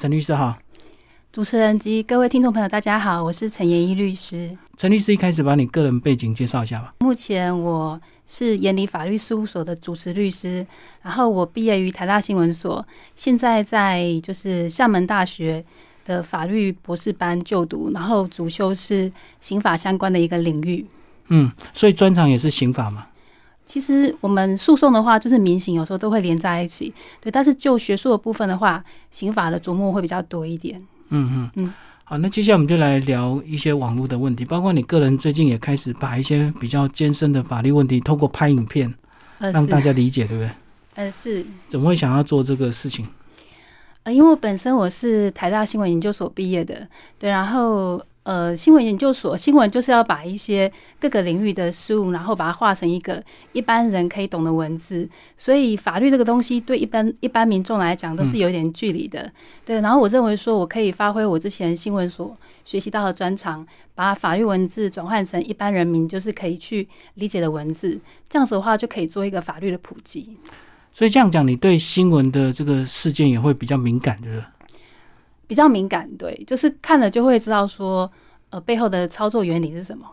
陈律师好，主持人及各位听众朋友，大家好，我是陈延一律师。陈律师一开始把你个人背景介绍一下吧。目前我是延理法律事务所的主持律师，然后我毕业于台大新闻所，现在在就是厦门大学的法律博士班就读，然后主修是刑法相关的一个领域。嗯，所以专长也是刑法嘛。其实我们诉讼的话，就是民刑有时候都会连在一起，对。但是就学术的部分的话，刑法的琢磨会比较多一点。嗯嗯嗯。好，那接下来我们就来聊一些网络的问题，包括你个人最近也开始把一些比较艰深的法律问题，透过拍影片让大家理解，对不对？呃，是。怎么会想要做这个事情？呃，因为我本身我是台大新闻研究所毕业的，对，然后。呃，新闻研究所新闻就是要把一些各个领域的事物，然后把它化成一个一般人可以懂的文字。所以法律这个东西对一般一般民众来讲都是有点距离的。对，然后我认为说我可以发挥我之前新闻所学习到的专长，把法律文字转换成一般人民就是可以去理解的文字。这样子的话就可以做一个法律的普及。所以这样讲，你对新闻的这个事件也会比较敏感，对不对？比较敏感，对，就是看了就会知道说，呃，背后的操作原理是什么。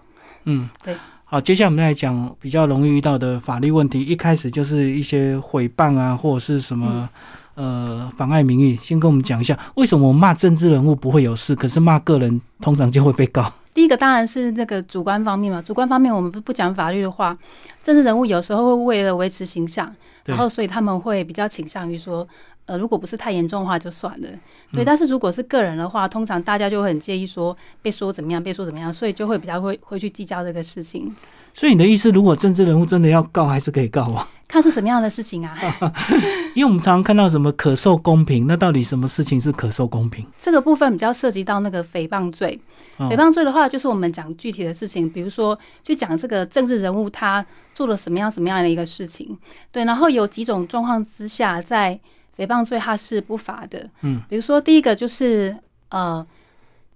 嗯，对。好，接下来我们来讲比较容易遇到的法律问题。一开始就是一些诽谤啊，或者是什么呃妨碍名誉。先跟我们讲一下，为什么骂政治人物不会有事，可是骂个人通常就会被告？第一个当然是那个主观方面嘛，主观方面我们不不讲法律的话，政治人物有时候会为了维持形象，然后所以他们会比较倾向于说。呃，如果不是太严重的话，就算了。对，但是如果是个人的话，通常大家就会很介意说被说怎么样，被说怎么样，所以就会比较会会去计较这个事情。所以你的意思，如果政治人物真的要告，还是可以告啊？看是什么样的事情啊？因为我们常常看到什么可受公平，那到底什么事情是可受公平？这个部分比较涉及到那个诽谤罪。诽谤罪的话，就是我们讲具体的事情，比如说去讲这个政治人物他做了什么样什么样的一个事情。对，然后有几种状况之下在。诽谤罪它是不罚的，嗯，比如说第一个就是呃，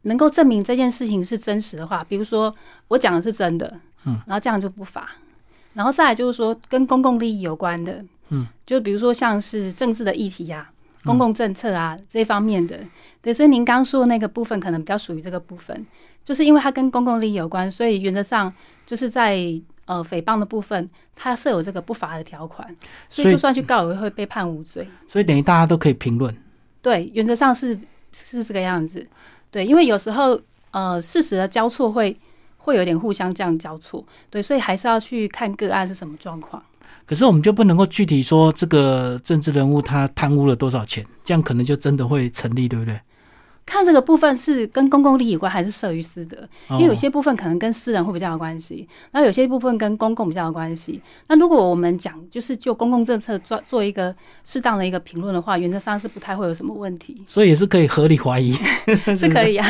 能够证明这件事情是真实的话，比如说我讲的是真的，嗯，然后这样就不罚，然后再来就是说跟公共利益有关的，嗯，就比如说像是政治的议题呀、公共政策啊这方面的，对，所以您刚说的那个部分可能比较属于这个部分，就是因为它跟公共利益有关，所以原则上就是在。呃，诽谤的部分，它设有这个不罚的条款，所以就算去告，也会被判无罪。所以等于大家都可以评论。对，原则上是是这个样子。对，因为有时候呃，事实的交错会会有点互相这样交错。对，所以还是要去看个案是什么状况。可是我们就不能够具体说这个政治人物他贪污了多少钱，这样可能就真的会成立，对不对？看这个部分是跟公共利益有关还是涉于私德？因为有些部分可能跟私人会比较有关系，然后有些部分跟公共比较有关系。那如果我们讲就是就公共政策做做一个适当的一个评论的话，原则上是不太会有什么问题。所以也是可以合理怀疑，是可以啊。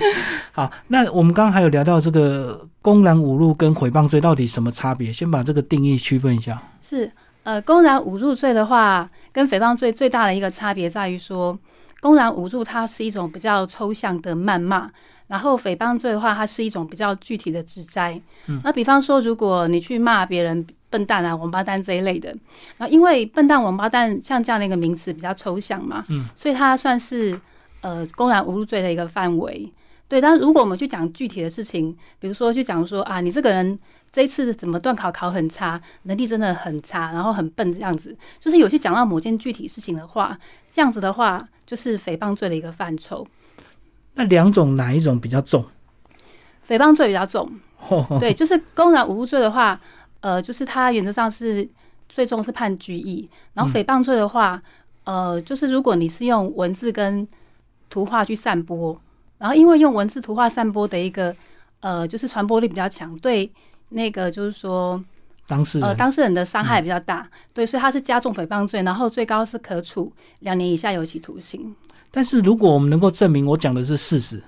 好，那我们刚刚还有聊到这个公然侮辱跟诽谤罪到底什么差别？先把这个定义区分一下。是呃，公然侮辱罪的话，跟诽谤罪最大的一个差别在于说。公然侮辱，它是一种比较抽象的谩骂；然后诽谤罪的话，它是一种比较具体的指摘。嗯，那比方说，如果你去骂别人笨蛋啊、王八蛋这一类的，然后因为笨蛋、王八蛋像这样的一个名词比较抽象嘛，嗯，所以它算是呃公然侮辱罪的一个范围。对，但是如果我们去讲具体的事情，比如说去讲说啊，你这个人这一次怎么断考考很差，能力真的很差，然后很笨这样子，就是有去讲到某件具体事情的话，这样子的话。就是诽谤罪的一个范畴。那两种哪一种比较重？诽谤罪比较重。对，就是公然侮辱罪的话，呃，就是它原则上是最终是判拘役。然后诽谤罪的话，呃，就是如果你是用文字跟图画去散播，然后因为用文字图画散播的一个呃，就是传播力比较强，对那个就是说。当事人呃，当事人的伤害比较大，对，所以他是加重诽谤罪，然后最高是可处两年以下有期徒刑。但是如果我们能够证明我讲的是事实，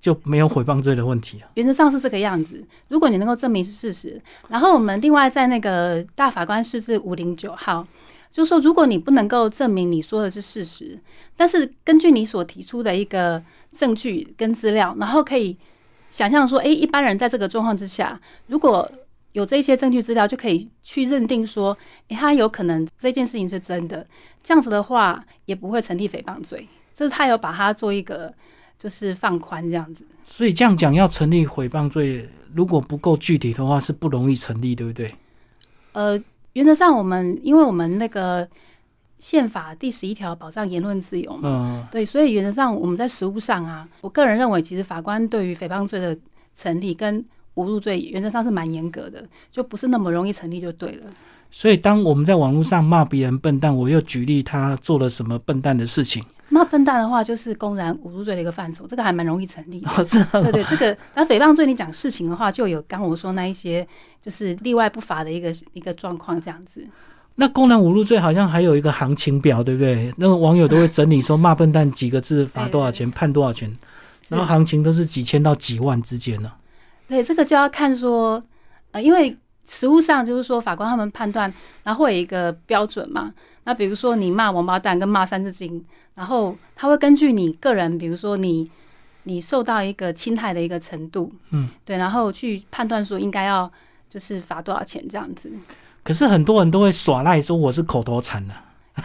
就没有诽谤罪的问题啊。原则上是这个样子。如果你能够证明是事实，然后我们另外在那个大法官释字五零九号，就是说，如果你不能够证明你说的是事实，但是根据你所提出的一个证据跟资料，然后可以想象说，哎，一般人在这个状况之下，如果有这些证据资料，就可以去认定说，诶，他有可能这件事情是真的。这样子的话，也不会成立诽谤罪。这是他有把它做一个就是放宽这样子。所以这样讲，要成立诽谤罪，如果不够具体的话，是不容易成立，对不对？呃，原则上我们因为我们那个宪法第十一条保障言论自由嘛，嗯，对，所以原则上我们在实务上啊，我个人认为，其实法官对于诽谤罪的成立跟侮辱罪原则上是蛮严格的，就不是那么容易成立就对了。所以当我们在网络上骂别人笨蛋，我又举例他做了什么笨蛋的事情，骂笨蛋的话，就是公然侮辱罪的一个范畴，这个还蛮容易成立 对对，这个那诽谤罪你讲事情的话，就有刚我说那一些就是例外不罚的一个一个状况这样子。那公然侮辱罪好像还有一个行情表，对不对？那个网友都会整理说骂笨蛋几个字罚多少钱，判多少钱，是然后行情都是几千到几万之间呢。对，这个就要看说，呃，因为实物上就是说法官他们判断，然后会有一个标准嘛。那比如说你骂王八蛋跟骂三字经，然后他会根据你个人，比如说你你受到一个侵害的一个程度，嗯，对，然后去判断说应该要就是罚多少钱这样子。可是很多人都会耍赖说我是口头禅的、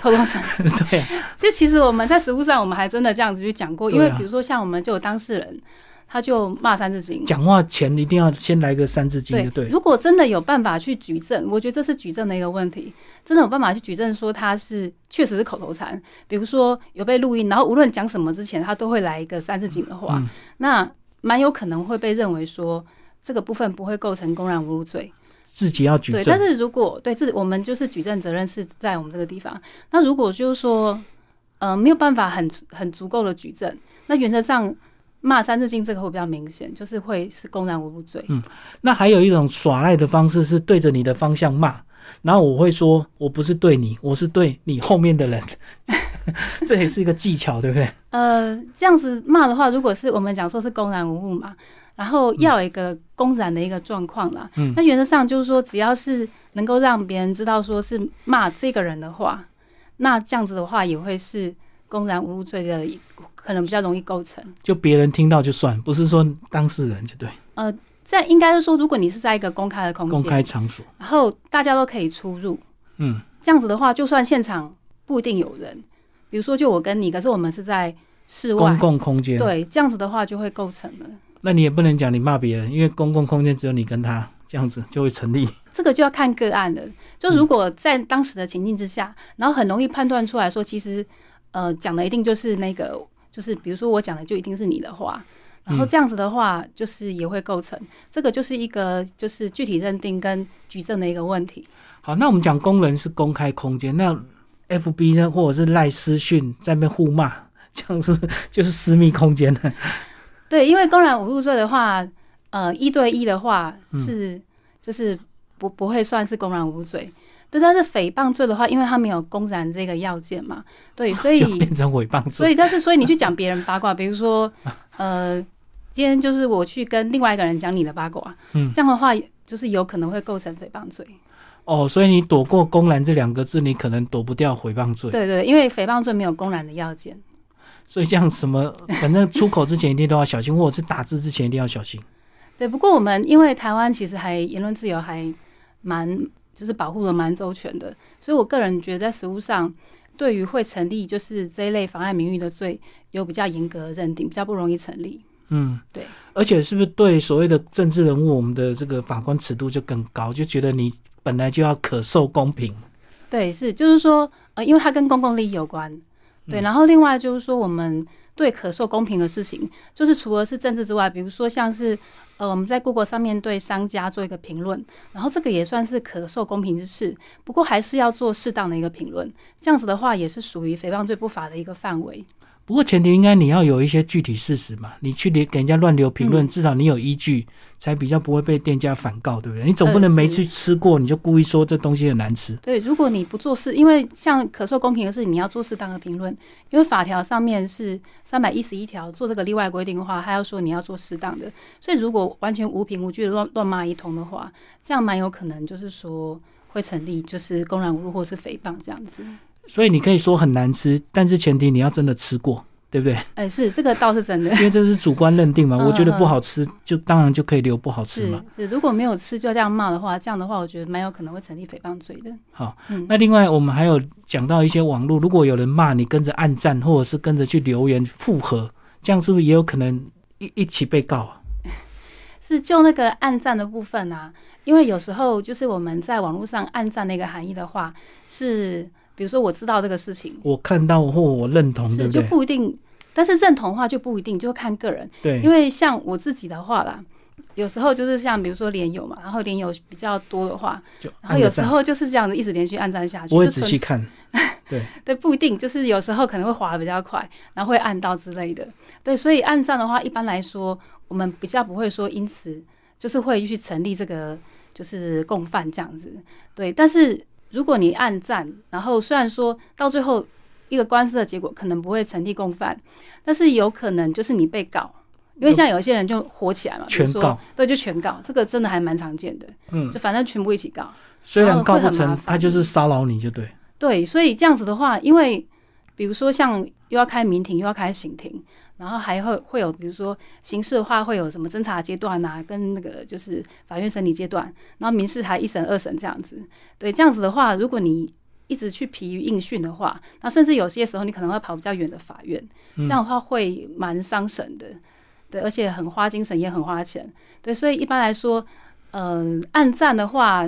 扣多少？对啊，这其实我们在实务上，我们还真的这样子去讲过，因为比如说像我们就有当事人，他就骂三字经，讲话前一定要先来个三字经，就对。如果真的有办法去举证，我觉得这是举证的一个问题。真的有办法去举证说他是确实是口头禅，比如说有被录音，然后无论讲什么之前，他都会来一个三字经的话，嗯那蛮有可能会被认为说这个部分不会构成公然侮辱罪。自己要举对，但，是如果对自我们就是举证责任是在我们这个地方。那如果就是说，呃，没有办法很很足够的举证，那原则上骂三字经这个会比较明显，就是会是公然侮辱罪。嗯那还有一种耍赖的方式是对着你的方向骂，然后我会说我不是对你，我是对你后面的人，这也是一个技巧，对不对？呃，这样子骂的话，如果是我们讲说是公然无误嘛，然后要有一个公然的一个状况啦。嗯。那原则上就是说，只要是能够让别人知道说是骂这个人的话，那这样子的话也会是公然侮辱罪的一，可能比较容易构成。就别人听到就算，不是说当事人就对，呃，在应该是说，如果你是在一个公开的空间公间，开场所，然后大家都可以出入，嗯，这样子的话，就算现场不一定有人，比如说就我跟你，可是我们是在室外。公，共空间，对，这样子的话就会构成了。那你也不能讲你骂别人，因为公共空间只有你跟他，这样子就会成立。这个就要看个案了。就如果在当时的情境之下，然后很容易判断出来说，其实呃讲的一定就是那个，就是比如说我讲的就一定是你的话，然后这样子的话，就是也会构成。这个就是一个就是具体认定跟举证的一个问题。好，那我们讲工人是公开空间，那 FB 呢，或者是赖私讯在那边互骂，这样是就是私密空间呢？对，因为公然侮辱罪的话，呃，一对一的话嗯是、就是不不会算是公然侮辱罪。对，但是诽谤罪的话，因为它没有公然这个要件嘛，对，所以变成诽谤罪。所以，但是，所以你去讲别人八卦，比如说，呃，今天就是我去跟另外一个人讲你的八卦，嗯这样的话，就是有可能会构成诽谤罪。哦，所以你躲过“公然”这两个字，你可能躲不掉诽谤罪。对对，因为诽谤罪没有公然的要件。所以这样什么，反正出口之前一定都要小心，或者是打字之前一定要小心。对，不过我们因为台湾其实还言论自由还蛮就是保护的蛮周全的，所以我个人觉得在实务上，对于会成立就是这一类妨碍名誉的罪，有比较严格的认定，比较不容易成立。嗯，对。而且是不是对所谓的政治人物，我们的这个法官尺度就更高，就觉得你本来就要可受公平。对，是就是说，呃，因为它跟公共利益有关，对，嗯然后另外就是说，我们对可受公平的事情，就是除了是政治之外，比如说像是，呃，我们在 Google 上面对商家做一个评论，然后这个也算是可受公平之事，不过还是要做适当的一个评论，这样子的话也是属于诽谤罪不法的一个范围。不过前提应该你要有一些具体事实嘛，你去给给人家乱留评论，嗯至少你有依据，才比较不会被店家反告，对不对？你总不能没去吃过，你就故意说这东西很难吃。对，如果你不做事，因为像可受公平的事，你要做适当的评论，因为法条上面是三百一十一条做这个例外规定的话，他要说你要做适当的，所以如果完全无凭无据的乱乱骂一通的话，这样蛮有可能就是说会成立就是公然侮辱或是诽谤这样子。所以你可以说很难吃，但是前提你要真的吃过，对不对？哎，是这个倒是真的，因为这是主观认定嘛，嗯我觉得不好吃，就当然就可以留不好吃嘛。是，如果没有吃就这样骂的话，这样的话，我觉得蛮有可能会成立诽谤罪的。好，嗯那另外我们还有讲到一些网络，如果有人骂你，跟着暗赞或者是跟着去留言附和，这样是不是也有可能一一起被告啊？是就那个暗赞的部分啊，因为有时候就是我们在网络上暗赞那个含义的话，是比如说我知道这个事情，我看到或我认同，是就不一定，但是认同的话就不一定，就看个人。对，因为像我自己的话啦，有时候就是像比如说连友嘛，然后连友比较多的话，就然后有时候就是这样子一直连续按赞下去，我会就纯仔细看，对，不一定，就是有时候可能会滑的比较快，然后会按到之类的。对，所以按赞的话，一般来说，我们比较不会说因此就是会去成立这个就是共犯这样子。对，但是如果你暗战，然后虽然说到最后一个官司的结果可能不会成立共犯，但是有可能就是你被告。因为像有一些人就火起来嘛，比如说全告，对，就全告，这个真的还蛮常见的，嗯就，反正全部一起告。虽然告不成他就是骚扰你就对。对，所以这样子的话，因为比如说像又要开民庭，又要开刑庭，然后还会会有比如说刑事的话会有什么侦查阶段啊，跟那个就是法院审理阶段，然后民事还一审、二审这样子。对，这样子的话，如果你一直去疲于应讯的话，那甚至有些时候你可能会跑比较远的法院，这样的话会蛮伤神的。对，而且很花精神，也很花钱。对，所以一般来说，嗯、按赞的话，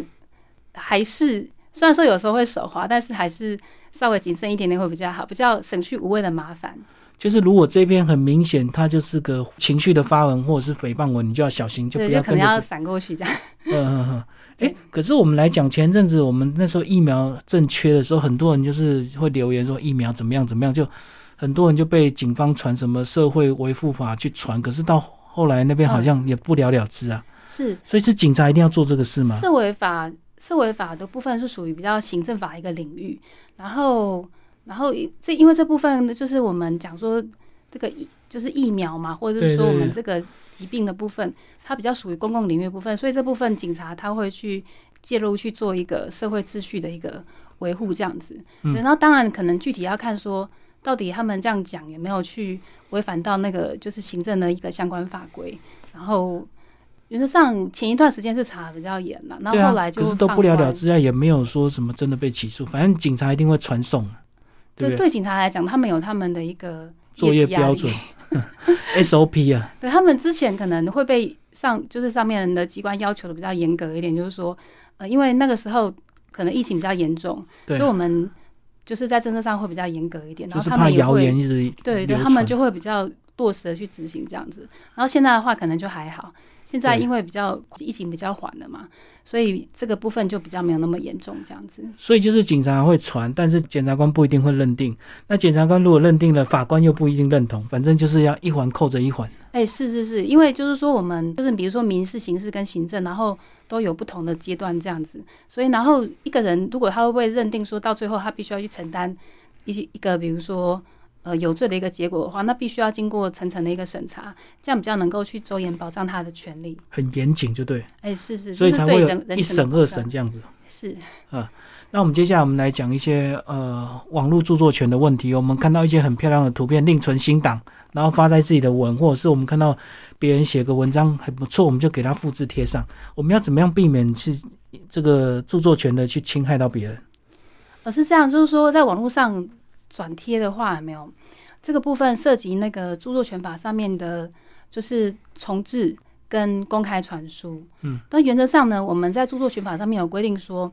还是虽然说有时候会手滑，但是还是稍微谨慎一点点会比较好，比较省去无谓的麻烦。就是如果这篇很明显，它就是个情绪的发文或者是诽谤文，你就要小心，就对，不要可能要。闪过去这样。嗯 嗯嗯。哎、可是我们来讲，前阵子我们那时候疫苗正缺的时候，很多人就是会留言说疫苗怎么样怎么样，就很多人就被警方传什么社会维护法去传，可是到后来那边好像也不了了之啊。是所以是警察一定要做这个事吗？社违法，社违法的部分是属于比较行政法一个领域，然后，然后这因为这部分就是我们讲说这个疫就是疫苗嘛，或者是说我们这个疾病的部分，它比较属于公共领域部分，所以这部分警察他会去介入去做一个社会秩序的一个维护这样子。嗯对，那当然可能具体要看说。到底他们这样讲有没有去违反到那个就是行政的一个相关法规？然后原则上前一段时间是查的比较严了，然后来，就可是都不了了之啊，也没有说什么真的被起诉，反正警察一定会传送，对？对对警察来讲，他们有他们的一个作业标准 SOP 啊，对他们之前可能会被上就是上面的机关要求的比较严格一点，就是说，呃，因为那个时候可能疫情比较严重，所以我们就是在政策上会比较严格一点，然后他们也会言一直对对，他们就会比较落实的去执行这样子。然后现在的话，可能就还好。现在因为比较疫情比较缓了嘛，所以这个部分就比较没有那么严重这样子。所以就是警察会传，但是检察官不一定会认定。那检察官如果认定了，法官又不一定认同，反正就是要一环扣着一环。哎、是是是，因为就是说我们就是比如说民事、刑事跟行政，然后都有不同的阶段这样子，所以然后一个人如果他会不会认定说到最后他必须要去承担一些一个比如说呃有罪的一个结果的话，那必须要经过层层的一个审查，这样比较能够去周延保障他的权利。很严谨，就对，哎、是是，所以才会有一审、二审这样子。是那我们接下来我们来讲一些呃网络著作权的问题。我们看到一些很漂亮的图片，另存新档，然后发在自己的文，或者是我们看到别人写个文章还不错，我们就给他复制贴上。我们要怎么样避免去这个著作权的去侵害到别人？呃是这样，就是说在网络上转贴的话，有没有这个部分涉及那个著作权法上面的，就是重置跟公开传输。嗯，但原则上呢，我们在著作权法上面有规定说，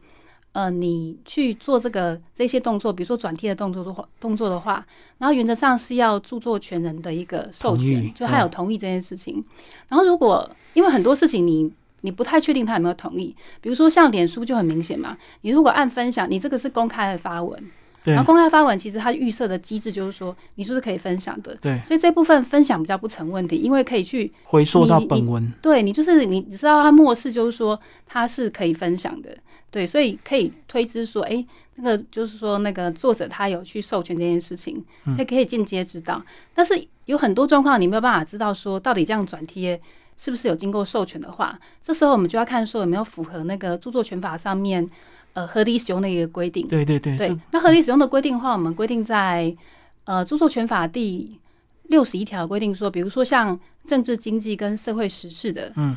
呃，你去做这个这些动作，比如说转贴的动作的话，动作的话，然后原则上是要著作权人的一个授权，就他有嗯同意这件事情。然后如果因为很多事情你你不太确定他有没有同意，比如说像脸书就很明显嘛，你如果按分享，你这个是公开的发文，对然后公开发文其实它预设的机制就是说你是不是可以分享的，对，所以这部分分享比较不成问题，因为可以去回溯到本文。对你就是你你知道它漠视就是说它是可以分享的，对，所以可以推知说，诶，那个就是说那个作者他有去授权这件事情，嗯。所以可以间接知道，但是有很多状况你没有办法知道说到底这样转贴。是不是有经过授权的话，这时候我们就要看说有没有符合那个著作权法上面呃合理使用的一个规定。对对对，对，那合理使用的规定的话，我们规定在呃著作权法第六十一条规定说，比如说像政治经济跟社会时事的，嗯，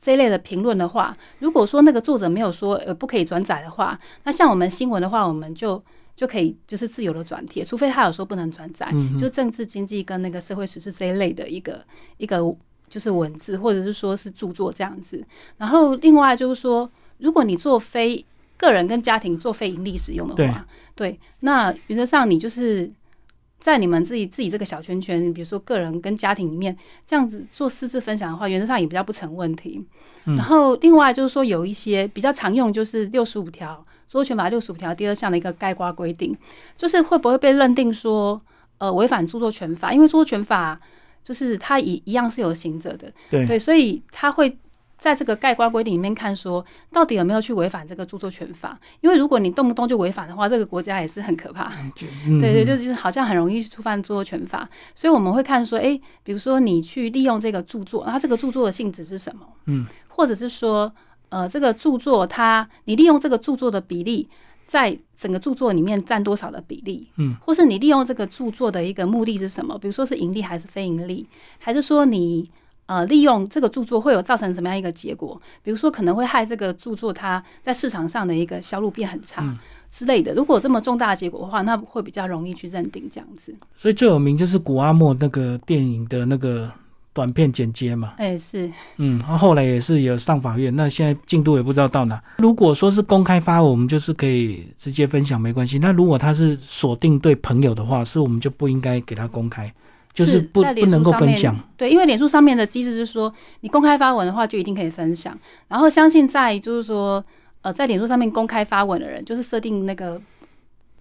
这一类的评论的话，如果说那个作者没有说呃不可以转载的话，那像我们新闻的话，我们就就可以就是自由的转贴，除非他有说不能转载，嗯就政治经济跟那个社会时事这一类的一个一个就是文字或者是说是著作这样子。然后另外就是说，如果你做非个人跟家庭做非盈利使用的话，对，那原则上你就是。在你们自己自己这个小圈圈，比如说个人跟家庭里面这样子做私自分享的话，原则上也比较不成问题。嗯然后另外就是说，有一些比较常用，就是六十五条著作权法六十五条第二项的一个概括规定，就是会不会被认定说呃违反著作权法？因为著作权法就是它一一样是有行者的，对对，所以它会在这个概括规定里面看说，到底有没有去违反这个著作权法？因为如果你动不动就违反的话，这个国家也是很可怕。嗯对对，就就是好像很容易触犯著作权法，所以我们会看说，哎，比如说你去利用这个著作，它这个著作的性质是什么？嗯，或者是说，呃，这个著作它你利用这个著作的比例，在整个著作里面占多少的比例？嗯，或是你利用这个著作的一个目的是什么？比如说是盈利还是非盈利，还是说你呃利用这个著作会有造成什么样一个结果？比如说可能会害这个著作它在市场上的一个销路变很差。嗯之类的，如果这么重大的结果的话，那会比较容易去认定这样子。所以最有名就是古阿莫那个电影的那个短片剪接嘛，哎、是嗯，他后来也是有上法院，那现在进度也不知道到哪。如果说是公开发，我们就是可以直接分享，没关系。那如果他是锁定对朋友的话，是我们就不应该给他公开，就是不在不能够分享。对，因为脸书上面的机制是说，你公开发文的话，就一定可以分享。然后相信在就是说，呃，在脸书上面公开发文的人，就是设定那个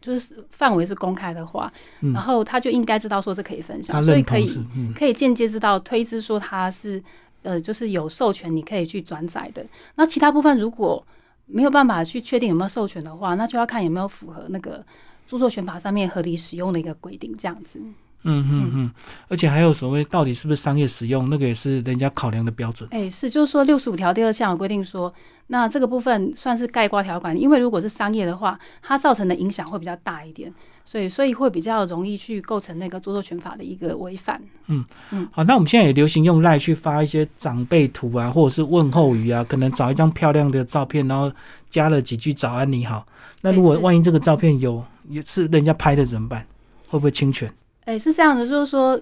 就是范围是公开的话，嗯然后他就应该知道说是可以分他享，所以可以，嗯，可以间接知道推知说他是呃，就是有授权你可以去转载的。那其他部分如果没有办法去确定有没有授权的话，那就要看有没有符合那个著作权法上面合理使用的一个规定，这样子。嗯嗯嗯，而且还有所谓到底是不是商业使用，那个也是人家考量的标准。哎、是，就是说六十五条第二项有规定说，那这个部分算是概括条款，因为如果是商业的话，它造成的影响会比较大一点，所以所以会比较容易去构成那个著作权法的一个违反。嗯嗯好，那我们现在也流行用赖去发一些长辈图啊，或者是问候语啊，可能找一张漂亮的照片，然后加了几句早安你好。那如果万一这个照片有也是人家拍的怎么办？会不会侵权？哎、是这样的，就是说。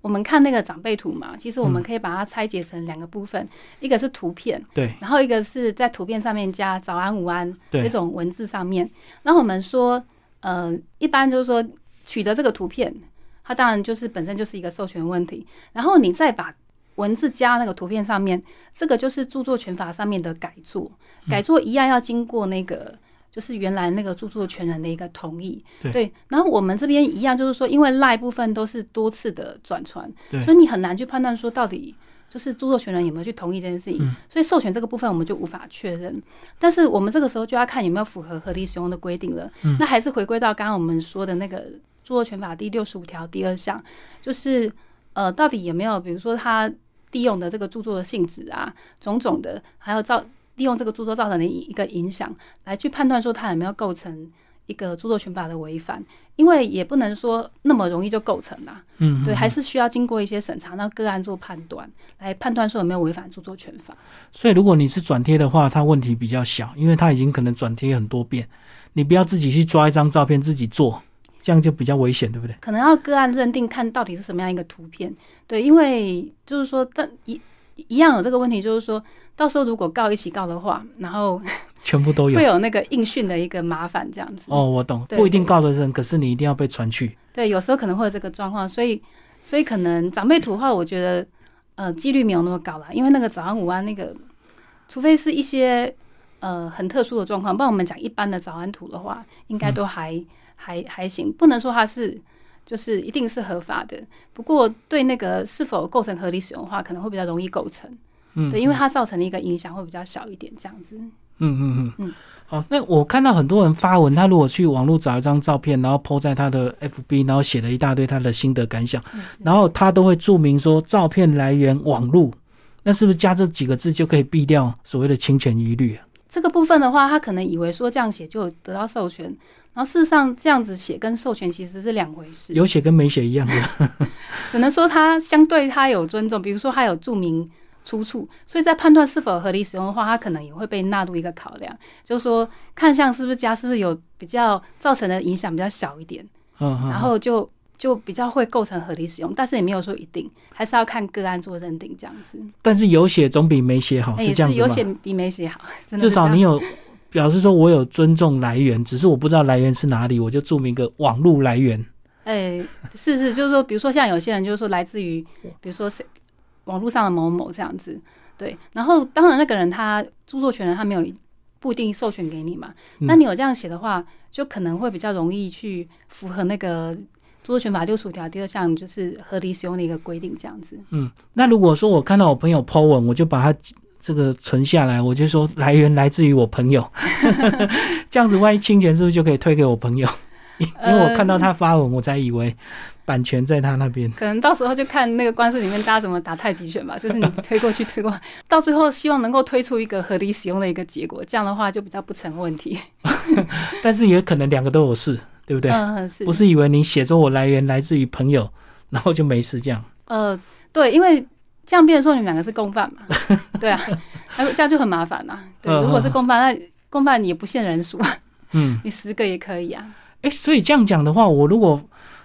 我们看那个长辈图嘛，其实我们嗯可以把它拆解成两个部分，一个是图片，对然后一个是在图片上面加早安、午安对那种文字上面。然后我们说，呃，一般就是说取得这个图片，它当然就是本身就是一个授权问题。然后你再把文字加那个图片上面，这个就是著作权法上面的改作。嗯改作一样要经过那个。就是原来那个著作权人的一个同意，对然后我们这边一样，就是说，因为赖部分都是多次的转传，所以你很难去判断说到底就是著作权人有没有去同意这件事情。嗯所以授权这个部分我们就无法确认。但是我们这个时候就要看有没有符合合理使用的规定了。嗯那还是回归到刚刚我们说的那个著作权法第六十五条第二项，就是呃，到底有没有比如说他利用的这个著作的性质啊，种种的，还有造利用这个著作造成的一个影响，来去判断说他有没有构成。一个著作权法的违反，因为也不能说那么容易就构成啦，嗯，对，嗯还是需要经过一些审查，让个案做判断，来判断说有没有违反著作权法。所以如果你是转贴的话，它问题比较小，因为它已经可能转贴很多遍，你不要自己去抓一张照片自己做，这样就比较危险，对不对？可能要个案认定，看到底是什么样一个图片。对，因为就是说，但一一样有这个问题，就是说到时候如果告一起告的话，然后全部都有会。有那个应讯的一个麻烦，这样子。哦，我懂，不一定告的人，可是你一定要被传去。对，有时候可能会有这个状况，所以所以可能长辈图的话，我觉得呃几率没有那么高啦，因为那个早安午安那个，除非是一些呃很特殊的状况，不然我们讲一般的早安图的话，应该都还、还还行，不能说它是就是一定是合法的。不过对那个是否构成合理使用的话，可能会比较容易构成。嗯，对，因为它造成的一个影响会比较小一点，这样子。嗯嗯嗯嗯好，那我看到很多人发文，他如果去网络找一张照片，然后 PO 在他的 FB，然后写了一大堆他的心得感想，嗯然后他都会注明说照片来源网络，那是不是加这几个字就可以避掉所谓的侵权疑虑啊？这个部分的话，他可能以为说这样写就得到授权，然后事实上这样子写跟授权其实是两回事。有写跟没写一样的，只能说他相对他有尊重，比如说他有注明出处，所以在判断是否合理使用的话，他可能也会被纳入一个考量，就是说看像是不是家是不是有比较造成的影响比较小一点，然后就就比较会构成合理使用，但是也没有说一定，还是要看个案做认定这样子。但是有写总比没写好，哎也这样子有写比没写好，至少你有表示说我有尊重来源，只是我不知道来源是哪里，我就注明个网络来源。哎，是是，就是说，比如说像有些人就是说来自于，比如说谁网络上的某某这样子，对。然后当然那个人他著作权人他没有不一定授权给你嘛，嗯那你有这样写的话，就可能会比较容易去符合那个著作权法六十五条第二项就是合理使用的一个规定这样子。嗯，那如果说我看到我朋友 po 文，我就把它这个存下来，我就说来源来自于我朋友，这样子万一侵权是不是就可以推给我朋友？因 因为我看到他发文，我才以为版权在他那边。可能到时候就看那个官司里面大家怎么打太极拳吧，就是你推过去推过，到最后希望能够推出一个合理使用的一个结果，这样的话就比较不成问题。但是也可能两个都有事，对不对？嗯，是不是以为你写作我来源来自于朋友，然后就没事这样。呃，对，因为这样变成说你们两个是共犯嘛，对啊，那这样就很麻烦啦。对，嗯如果是共犯，那共犯你也不限人数，嗯，你十个也可以啊。哎，所以这样讲的话，我如果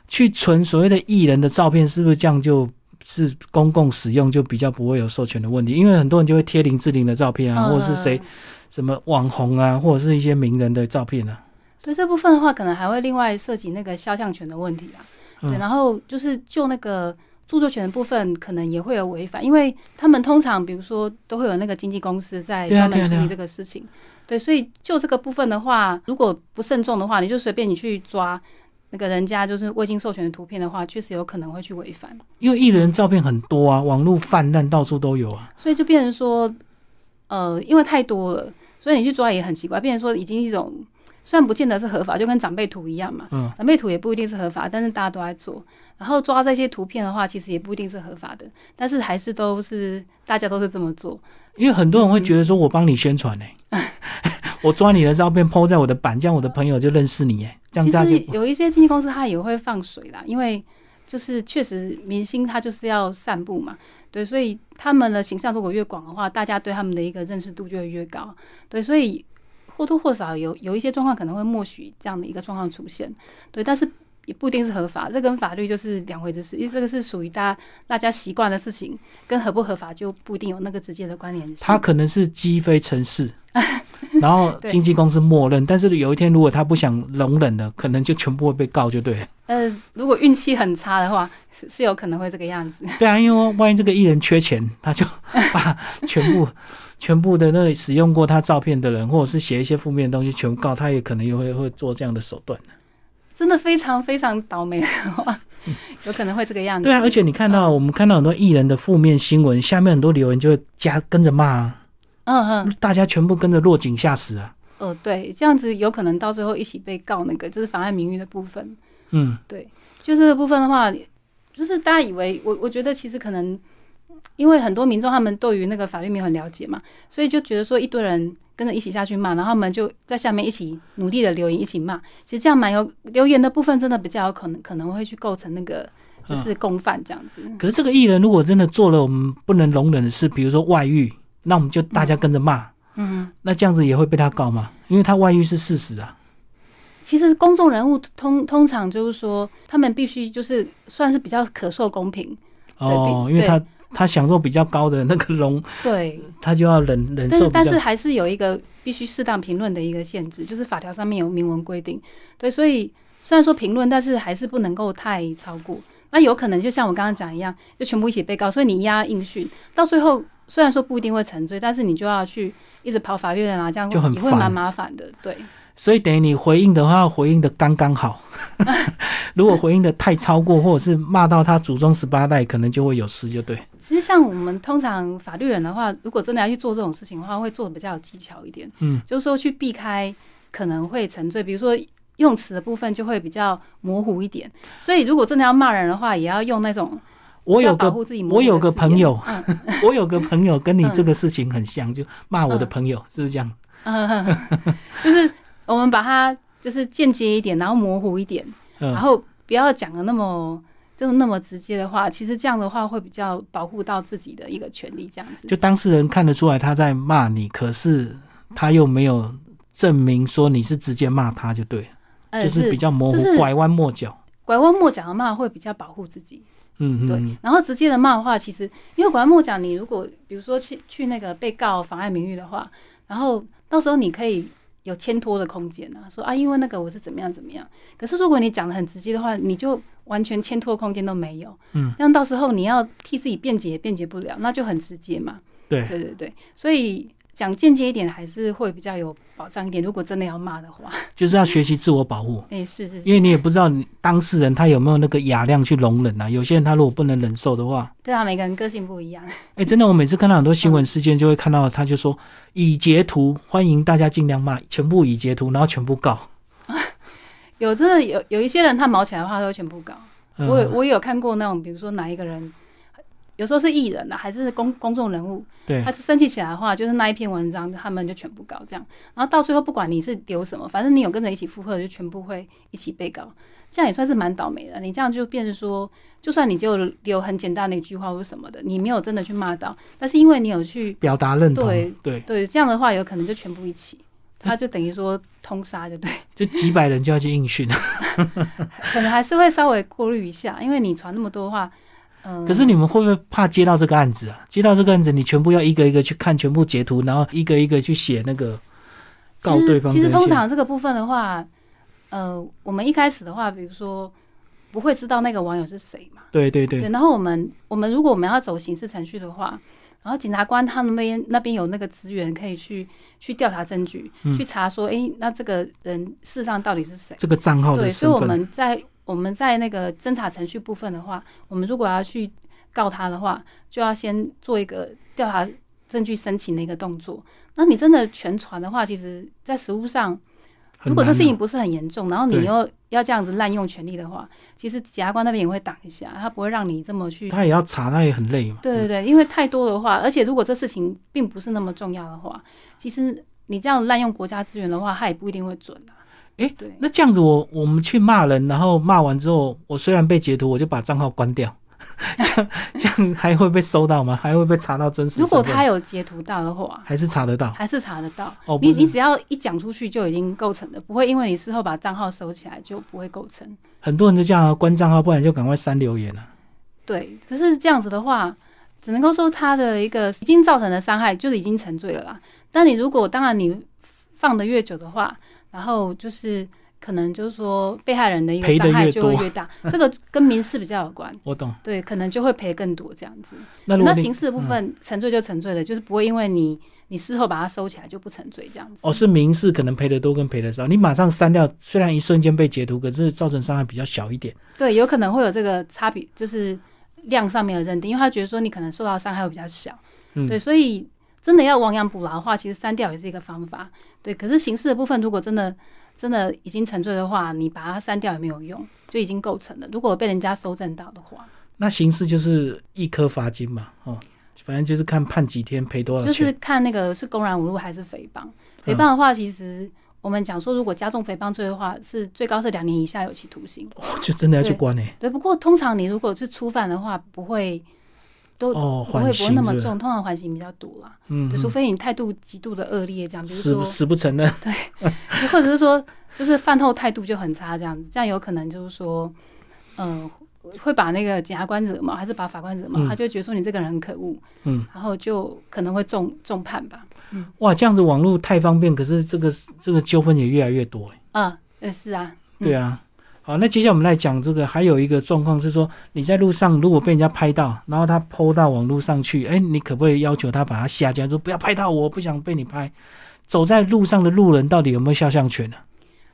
去存所谓的艺人的照片，是不是这样就是公共使用，就比较不会有授权的问题？因为很多人就会贴林志玲的照片啊，或者是谁呃什么网红啊，或者是一些名人的照片啊。对这部分的话，可能还会另外涉及那个肖像权的问题啊。对，嗯然后就是就那个著作权的部分，可能也会有违反，因为他们通常比如说都会有那个经纪公司在专门处理这个事情。对，所以就这个部分的话，如果不慎重的话，你就随便你去抓那个人家就是未经授权的图片的话，确实有可能会去违反。因为艺人照片很多啊，网络泛滥，到处都有啊。所以就变成说，呃，因为太多了，所以你去抓也很奇怪，变成说已经一种虽然不见得是合法，就跟长辈图一样嘛，嗯，长辈图也不一定是合法，但是大家都在做。然后抓这些图片的话，其实也不一定是合法的，但是还是都是大家都是这么做。因为很多人会觉得说我帮你宣传呢、我抓你的照片 PO 在我的板，这样我的朋友就认识你哎，这样其实有一些经纪公司他也会放水啦，因为就是确实明星他就是要散步嘛，对，所以他们的形象如果越广的话，大家对他们的一个认识度就会越高，对，所以或多或少有有一些状况可能会默许这样的一个状况出现，对，但是。也不一定是合法，这跟法律就是两回事，因为这个是属于大家大家习惯的事情，跟合不合法就不一定有那个直接的关联性。他可能是鸡飞城市，然后经纪公司默认，但是有一天如果他不想容忍了，可能就全部会被告，就对了。呃，如果运气很差的话，是是有可能会这个样子。对啊，因为万一这个艺人缺钱，他就把全部 全部的那使用过他照片的人，或者是写一些负面的东西全部告，他也可能又会会做这样的手段。真的非常非常倒霉的话，有可能会这个样子。对啊，而且你看到、我们看到很多艺人的负面新闻，下面很多留言就会加跟着骂啊，嗯嗯，大家全部跟着落井下石啊。呃，对，这样子有可能到最后一起被告那个就是妨碍名誉的部分。嗯，对就这个部分的话，就是大家以为我我觉得其实可能因为很多民众他们对于那个法律没有很了解嘛，所以就觉得说一堆人跟着一起下去骂，然后我们就在下面一起努力的留言一起骂。其实这样蛮有留言的部分真的比较有可能可能会去构成那个就是共犯这样子。可是这个艺人如果真的做了我们不能容忍的事，比如说外遇，那我们就大家跟着骂，嗯，那这样子也会被他告吗？因为他外遇是事实啊。其实公众人物通通常就是说他们必须就是算是比较可受公平，哦，对因为他他享受比较高的那个荣，对，他就要忍忍但是受。但是还是有一个必须适当评论的一个限制，就是法条上面有明文规定。对，所以虽然说评论，但是还是不能够太超过。那有可能就像我刚刚讲一样，就全部一起被告，所以你压应讯，到最后虽然说不一定会沉罪，但是你就要去一直跑法院啊，这样就很烦也会蛮麻烦的。对，所以等于你回应的话，回应的刚刚好。如果回应的太超过，或者是骂到他祖宗十八代，可能就会有事，就对。其实像我们通常法律人的话，如果真的要去做这种事情的话，会做的比较有技巧一点。嗯，就是说去避开可能会沉醉，比如说用词的部分就会比较模糊一点。所以如果真的要骂人的话，也要用那种我有个保护自己我有个朋友，嗯，我有个朋友跟你这个事情很像，就骂我的朋友，是不是这样？嗯，就是我们把它就是间接一点，然后模糊一点，嗯然后不要讲的那么就那么直接的话，其实这样的话会比较保护到自己的一个权利，这样子。就当事人看得出来他在骂你，可是他又没有证明说你是直接骂他就对了，呃就是比较模糊、就是拐弯抹角。拐弯抹角的骂会比较保护自己。嗯对，，然后直接的骂的话，其实因为拐弯抹角，你如果比如说去去那个被告妨碍名誉的话，然后到时候你可以有牵拖的空间啊，说啊，因为那个我是怎么样怎么样。可是如果你讲的很直接的话，你就完全牵拖空间都没有。嗯，这样到时候你要替自己辩解也辩解不了，那就很直接嘛。对，对对对，所以讲间接一点还是会比较有保障一点。如果真的要骂的话，就是要学习自我保护。哎、是是是，因为你也不知道你当事人他有没有那个雅量去容忍啊。有些人他如果不能忍受的话，对啊，每个人个性不一样。哎、真的，我每次看到很多新嗯闻事件，就会看到他就说以截图，欢迎大家尽量骂，全部以截图，然后全部告。有真的有有一些人他毛起来的话，都会全部告。嗯我有我也有看过那种，比如说哪一个人，有时候是艺人啊，还是公公众人物，对他是生气起来的话，就是那一篇文章他们就全部搞这样，然后到最后不管你是丢什么，反正你有跟着一起附和，就全部会一起被告，这样也算是蛮倒霉的。你这样就变成说，就算你就留很简单的一句话或什么的，你没有真的去骂到，但是因为你有去表达认同，对对，对这样的话，有可能就全部一起，他就等于说通杀就对。就几百人就要去应讯。可能还是会稍微过滤一下，因为你传那么多的话，嗯、可是你们会不会怕接到这个案子啊？接到这个案子，你全部要一个一个去看，全部截图，然后一个一个去写那个告其实其实对方这些通常这个部分的话，呃，我们一开始的话，比如说不会知道那个网友是谁嘛，对对对，对，然后我们我们如果我们要走刑事程序的话。然后检察官他们那边那边有那个资源可以去去调查证据，嗯去查说，诶，那这个人事实上到底是谁？这个账号对，所以我，们在我们在那个侦查程序部分的话，我们如果要去告他的话，就要先做一个调查证据申请的一个动作。那你真的全传的话，其实在实务上，如果这事情不是很严重，然后你又要这样子滥用权力的话，其实检察官那边也会挡一下，他不会让你这么去。他也要查，他也很累嘛。对对对，因为太多的话，而且如果这事情并不是那么重要的话，其实你这样滥用国家资源的话，他也不一定会准啊。诶对。那这样子我，我们去骂人，然后骂完之后，我虽然被截图，我就把账号关掉，这样这样还会被收到吗？还会被查到真实？如果他有截图到的话，还是查得到还是查得到。哦。你你只要一讲出去就已经构成的，不会因为你事后把账号收起来就不会构成。很多人就这样啊关账号，不然就赶快删留言了、对，可是这样子的话，只能够说他的一个已经造成的伤害就是已经沉醉了啦。但你如果当然你放的越久的话，然后就是可能就是说被害人的一个伤害就会越大，这个跟民事比较有关。我懂。对，可能就会赔更多这样子。那那刑事的部分沉罪就沉罪了，就是不会因为你你事后把它收起来就不成罪这样子。哦是民事，可能赔的多跟赔的少，你马上删掉，虽然一瞬间被截图，可是造成伤害比较小一点。对，有可能会有这个差别，就是量上面的认定，因为他觉得说你可能受到伤害会比较小，嗯对，所以真的要亡羊补牢的话，其实删掉也是一个方法，对。可是刑事的部分，如果真的真的已经沉醉的话，你把它删掉也没有用，就已经构成了。如果被人家收证到的话，那刑事就是一颗罚金嘛，哦，反正就是看判几天赔多少钱。就是看那个是公然侮辱还是诽谤。诽谤的话，其实我们讲说，如果加重诽谤罪的话，是最高是两年以下有期徒刑。哦就真的要去对关呢、对，不过通常你如果是初犯的话，不会都哦，不会不会那么重，通常缓刑比较多啦。嗯，除非你态度极度的恶劣，这样，比如说，死不承认。对 或者是说，就是饭后态度就很差，这样子，这样有可能就是说，嗯、会把那个检察官惹毛，还是把法官惹毛，嗯他就觉得说你这个人很可恶，嗯，然后就可能会重重判吧。嗯哇，这样子网络太方便，可是这个这个纠纷也越来越多、欸。啊，呃，是啊，嗯对啊。好，那接下来我们来讲这个，还有一个状况是说，你在路上如果被人家拍到，然后他 PO 到网络上去，哎、你可不可以要求他把它下架，说不要拍到我，不想被你拍？走在路上的路人到底有没有肖像权呢、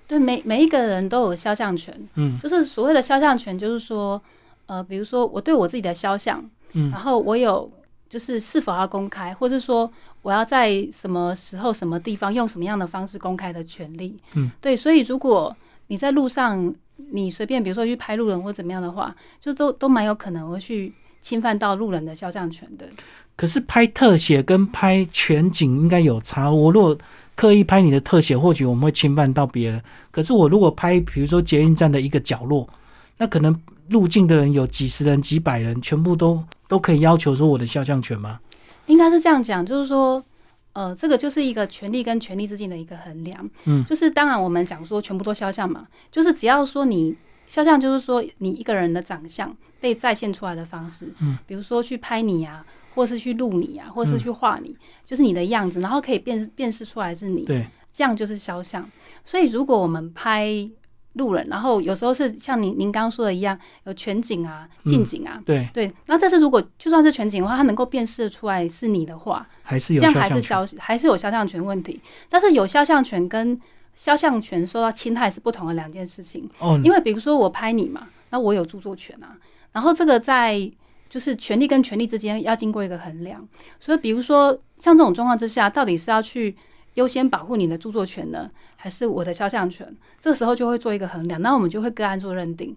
对，每每一个人都有肖像权，嗯。就是所谓的肖像权，就是说，呃，比如说我对我自己的肖像，嗯。然后我有就是是否要公开，或是说我要在什么时候、什么地方用什么样的方式公开的权利。嗯，对，所以如果你在路上，你随便比如说去拍路人或怎么样的话，就都都蛮有可能会去侵犯到路人的肖像权的。可是拍特写跟拍全景应该有差。我如果刻意拍你的特写，或许我们会侵犯到别人。可是我如果拍，比如说捷运站的一个角落，那可能入境的人有几十人、几百人，全部都都可以要求说我的肖像权吗？应该是这样讲，就是说，呃，这个就是一个权利跟权利之间的一个衡量。嗯，就是当然我们讲说全部都肖像嘛，就是只要说你肖像，就是说你一个人的长相被再现出来的方式，嗯，比如说去拍你啊，或是去录你啊，或是去画你，就是你的样子，然后可以辨辨识出来是你，对，这样就是肖像。所以如果我们拍路人，然后有时候是像您您刚刚说的一样，有全景啊、近景啊，对，对，那这是如果就算是全景的话，它能够辨识出来是你的话，还是有这样。还是肖还是有肖像权问题。但是有肖像权跟肖像权受到侵害是不同的两件事情。哦，因为比如说我拍你嘛，那我有著作权啊，然后这个在就是权利跟权利之间要经过一个衡量。所以比如说像这种状况之下，到底是要去优先保护你的著作权呢，还是我的肖像权？这个时候就会做一个衡量，那我们就会个案做认定。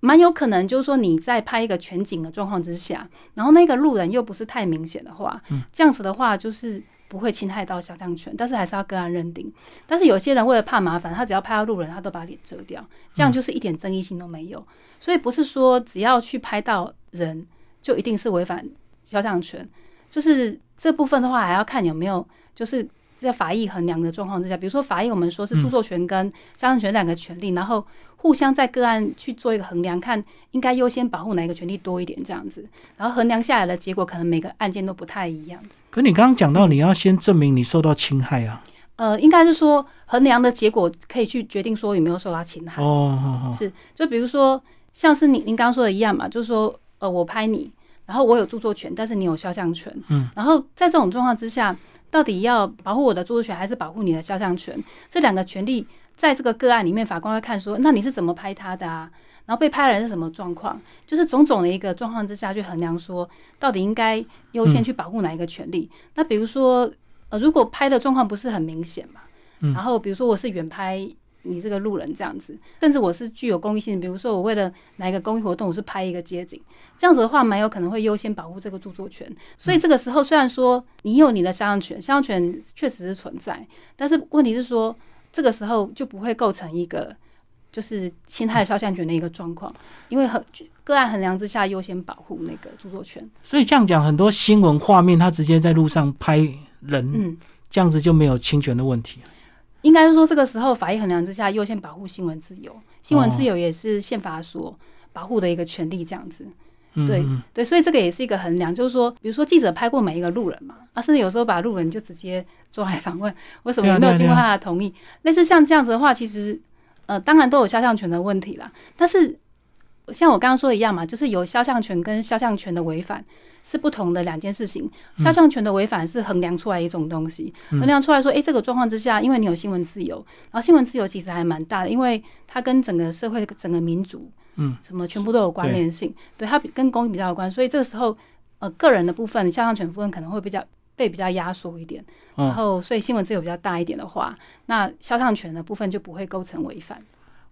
蛮有可能就是说你在拍一个全景的状况之下，然后那个路人又不是太明显的话，这样子的话就是不会侵害到肖像权，但是还是要个案认定。但是有些人为了怕麻烦，他只要拍到路人，他都把脸遮掉，这样就是一点争议性都没有。所以不是说只要去拍到人就一定是违反肖像权，就是这部分的话还要看有没有就是在法益衡量的状况之下，比如说法益我们说是著作权跟肖像权两个权利，然后互相在个案去做一个衡量，看应该优先保护哪一个权利多一点这样子，然后衡量下来的结果可能每个案件都不太一样。可你刚刚讲到，你要先证明你受到侵害啊。呃，应该是说衡量的结果可以去决定说有没有受到侵害。哦，哦哦，是，就比如说，像是你您刚刚说的一样嘛，就是说，呃，我拍你，然后我有著作权，但是你有肖像权，嗯，然后在这种状况之下，到底要保护我的著作权，还是保护你的肖像权？这两个权利在这个个案里面，法官会看说，那你是怎么拍他的啊？然后被拍的人是什么状况？就是种种的一个状况之下去衡量说，到底应该优先去保护哪一个权利？那比如说，呃，如果拍的状况不是很明显嘛，嗯然后比如说我是远拍你这个路人这样子，甚至我是具有公益性，比如说我为了哪一个公益活动，我是拍一个街景，这样子的话，蛮有可能会优先保护这个著作权。所以这个时候虽然说你有你的肖像权，肖像权确实是存在，但是问题是说，这个时候就不会构成一个就是侵害肖像权的一个状况，因为很个案衡量之下优先保护那个著作权。所以这样讲，很多新闻画面他直接在路上拍人，嗯。这样子就没有侵权的问题。应该是说，这个时候法益衡量之下，优先保护新闻自由。新闻自由也是宪法所保护的一个权利，这样子。嗯，对嗯对，所以这个也是一个衡量，就是说，比如说记者拍过每一个路人嘛，啊，甚至有时候把路人就直接抓来访问，为什么没有经过他的同意？类似像这样子的话，其实呃，当然都有肖像权的问题啦。但是像我刚刚说的一样嘛，就是有肖像权跟肖像权的违反是不同的两件事情。肖像权的违反是衡量出来一种东西，嗯。衡量出来说，诶，这个状况之下，因为你有新闻自由，然后新闻自由其实还蛮大的，因为它跟整个社会、整个民族，嗯，什么全部都有关联性，对。它跟公益比较有关，所以这个时候，呃，个人的部分、肖像权部分可能会比较被比较压缩一点，然哦，后所以新闻自由比较大一点的话，那肖像权的部分就不会构成违反。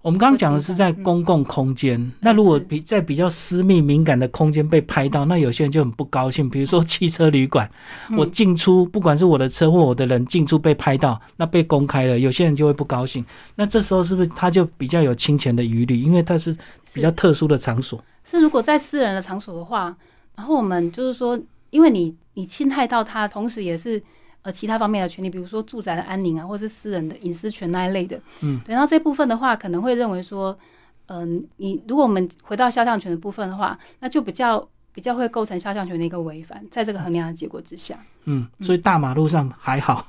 我们刚刚讲的是在公共空间，那如果比在比较私密敏感的空间被拍到，那有些人就很不高兴。比如说汽车旅馆，嗯我进出不管是我的车或我的人进出被拍到，那被公开了，有些人就会不高兴。那这时候是不是他就比较有侵权的余虑？因为他是比较特殊的场所。是如果在私人的场所的话，然后我们就是说，因为你你侵害到他，同时也是呃其他方面的权利，比如说住宅的安宁啊，或者是私人的隐私权那一类的，嗯，对。然后这部分的话，可能会认为说，嗯、你如果我们回到肖像权的部分的话，那就比较比较会构成肖像权的一个违反，在这个衡量的结果之下，嗯，所以大马路上还好，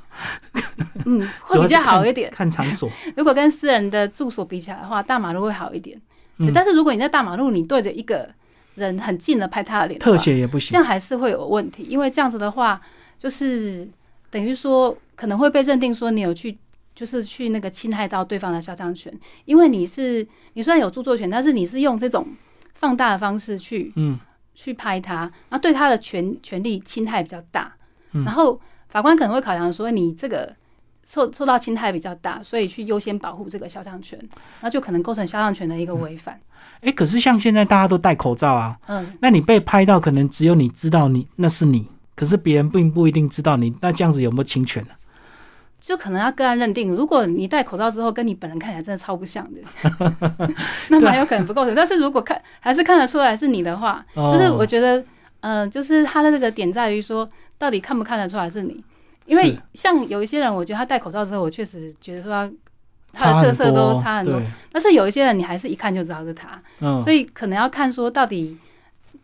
嗯，会比较好一点。看场所，如果跟私人的住所比起来的话，大马路会好一点。嗯但是如果你在大马路，你对着一个人很近的拍他的脸，特写也不行。这样还是会有问题，因为这样子的话，就是等于说可能会被认定说你有去，就是去那个侵害到对方的肖像权，因为你是你虽然有著作权，但是你是用这种放大的方式去嗯去拍他，那对他的权权利侵害比较大，嗯然后法官可能会考量说你这个。受受到侵害比较大，所以去优先保护这个肖像权，那就可能构成肖像权的一个违反。哎、可是像现在大家都戴口罩啊，嗯，那你被拍到，可能只有你知道你那是你，可是别人并不一定知道你，那这样子有没有侵权呢、就可能要个案认定。如果你戴口罩之后跟你本人看起来真的超不像的，那蛮有可能不构成。但是如果看还是看得出来是你的话，哦就是我觉得，呃，就是他的这个点在于说，到底看不看得出来是你？因为像有一些人，我觉得他戴口罩之后，我确实觉得说他他的特色都差很多。对但是有一些人，你还是一看就知道是他，嗯，所以可能要看说到底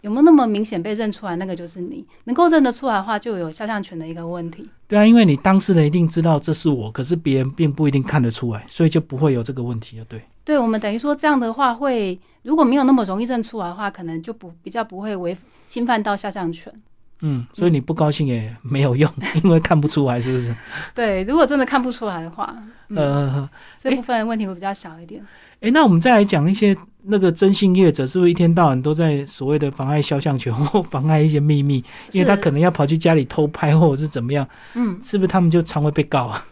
有没有那么明显被认出来，那个就是你。能够认得出来的话，就有肖像权的一个问题。对啊，因为你当事人一定知道这是我，可是别人并不一定看得出来，所以就不会有这个问题了。对，对我们等于说这样的话会，如果没有那么容易认出来的话，可能就不比较不会违侵犯到肖像权。嗯，所以你不高兴也没有用，因为看不出来，是不是？对，如果真的看不出来的话，嗯，呃，这部分问题会比较小一点。诶，那我们再来讲一些那个征信业者，是不是一天到晚都在所谓的妨碍肖像权 或妨碍一些秘密？因为他可能要跑去家里偷拍，或者是怎么样，嗯，是不是他们就常会被告？啊？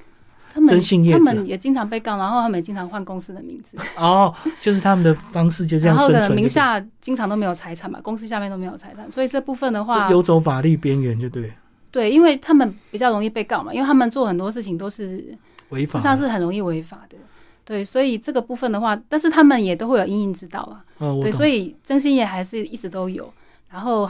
他们征信业者。他们也经常被告，然后他们也经常换公司的名字，哦，就是他们的方式就这样然后可能生存，名下经常都没有财产嘛，公司下面都没有财产，所以这部分的就话对，游走法律边缘，就对，对，因为他们比较容易被告嘛，因为他们做很多事情都是违法。事实上是很容易违法的。对，所以这个部分的话，但是他们也都会有阴影之道啊。嗯，我对，所以征信业还是一直都有，然后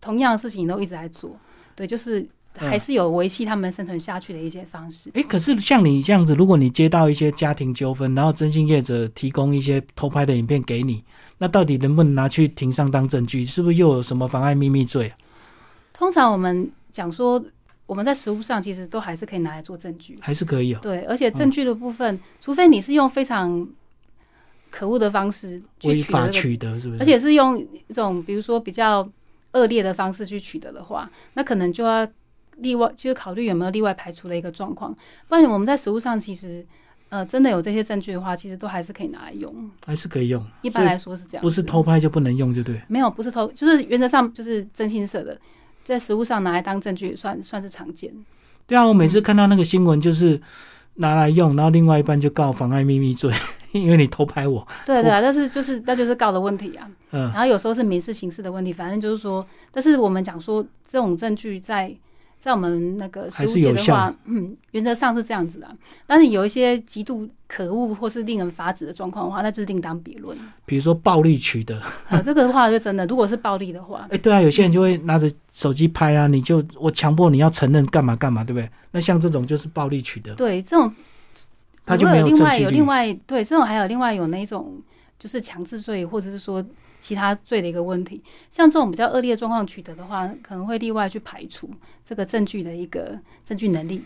同样的事情都一直在做。对，就是嗯还是有维系他们生存下去的一些方式。诶，可是像你这样子，如果你接到一些家庭纠纷，然后征信业者提供一些偷拍的影片给你，那到底能不能拿去庭上当证据？是不是又有什么妨碍秘密罪啊？通常我们讲说，我们在实物上其实都还是可以拿来做证据。还是可以哦，对，而且证据的部分，除非你是用非常可恶的方式去取得这个取得是不是？而且是用一种比如说比较恶劣的方式去取得的话，那可能就要例外，就是考虑有没有例外排除的一个状况。不然我们在实物上其实，呃，真的有这些证据的话，其实都还是可以拿来用。还是可以用，一般来说是这样，不是偷，拍就不能用，就对。没有不是偷，就是原则上就是征信社的，在实物上拿来当证据算算是常见。对啊，我每次看到那个新闻，就是拿来用，然后另外一半就告妨碍秘密罪，因为你偷拍我。对对啊，但是就是那就是告的问题啊。嗯然后有时候是民事、刑事的问题，反正就是说，但是我们讲说这种证据在在我们那个实务还是有效界的话，嗯，原则上是这样子啊。但是有一些极度可恶或是令人发指的状况的话，那就是另当别论。比如说暴力取得，啊，这个的话就真的，如果是暴力的话，哎、对啊，有些人就会拿着手机拍啊，你就我强迫你要承认干嘛干嘛，对不对？那像这种就是暴力取得，对这种，他就没有另外有另外对这种还有另外有那一种就是强制罪或者是说其他罪的一个问题。像这种比较恶劣的状况取得的话，可能会例外去排除这个证据的一个证据能力。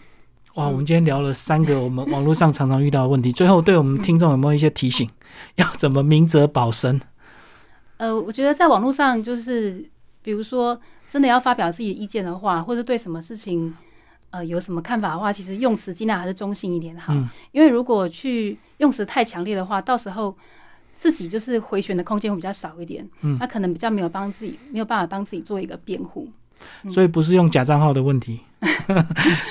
哇，嗯我们今天聊了三个我们网络上常常遇到的问题，最后对我们听众有没有一些提醒？要怎么明哲保身？呃，我觉得在网络上，就是比如说真的要发表自己的意见的话，或者对什么事情呃有什么看法的话，其实用词尽量还是中性一点好。嗯因为如果去用词太强烈的话，到时候自己就是回旋的空间会比较少一点，嗯。那可能比较没有帮自己没有办法帮自己做一个辩护。嗯。所以不是用假账号的问题，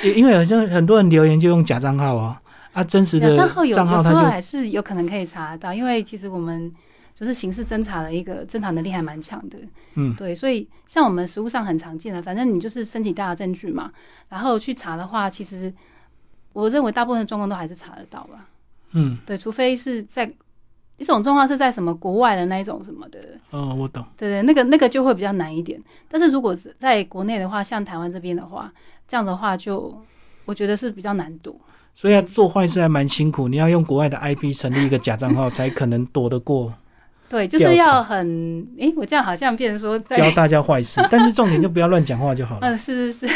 因 因为好像很多人留言就用假账号啊，啊，真实的账号有账号他就有时候还是有可能可以查得到，因为其实我们就是刑事侦查的一个侦查能力还蛮强的。嗯。对，所以像我们实务上很常见的，反正你就是申请大的证据嘛，然后去查的话，其实我认为大部分的状况都还是查得到吧。嗯。对，除非是在一种状况是在什么国外的那一种什么的，哦，我懂。对对，那个那个就会比较难一点。但是如果是在国内的话，像台湾这边的话，这样的话就我觉得是比较难躲。所以要做坏事还蛮辛苦，你要用国外的 IP 成立一个假账号，才可能躲得过 对，就是要很诶，我这样好像变成说在教大家坏事。但是重点就不要乱讲话就好了。嗯，是是是，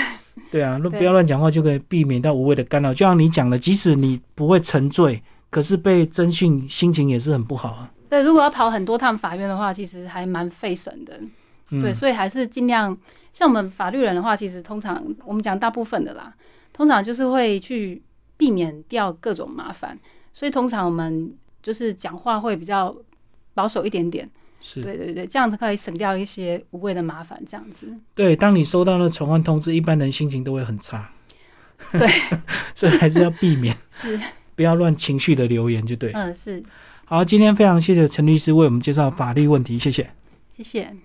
对啊，如对不要乱讲话，就可以避免到无谓的干扰。就像你讲的，即使你不会沉醉，可是被侦讯，心情也是很不好啊。对，如果要跑很多趟法院的话，其实还蛮费神的。嗯、对，所以还是尽量像我们法律人的话，其实通常我们讲大部分的啦，通常就是会去避免掉各种麻烦，所以通常我们就是讲话会比较保守一点点。是对对对，这样子可以省掉一些无谓的麻烦，这样子。对。当你收到那传唤通知，一般人心情都会很差。对，所以还是要避免，是，不要乱情绪的留言，就对。嗯，是，好，今天非常谢谢陈律师为我们介绍法律问题，谢谢。谢谢。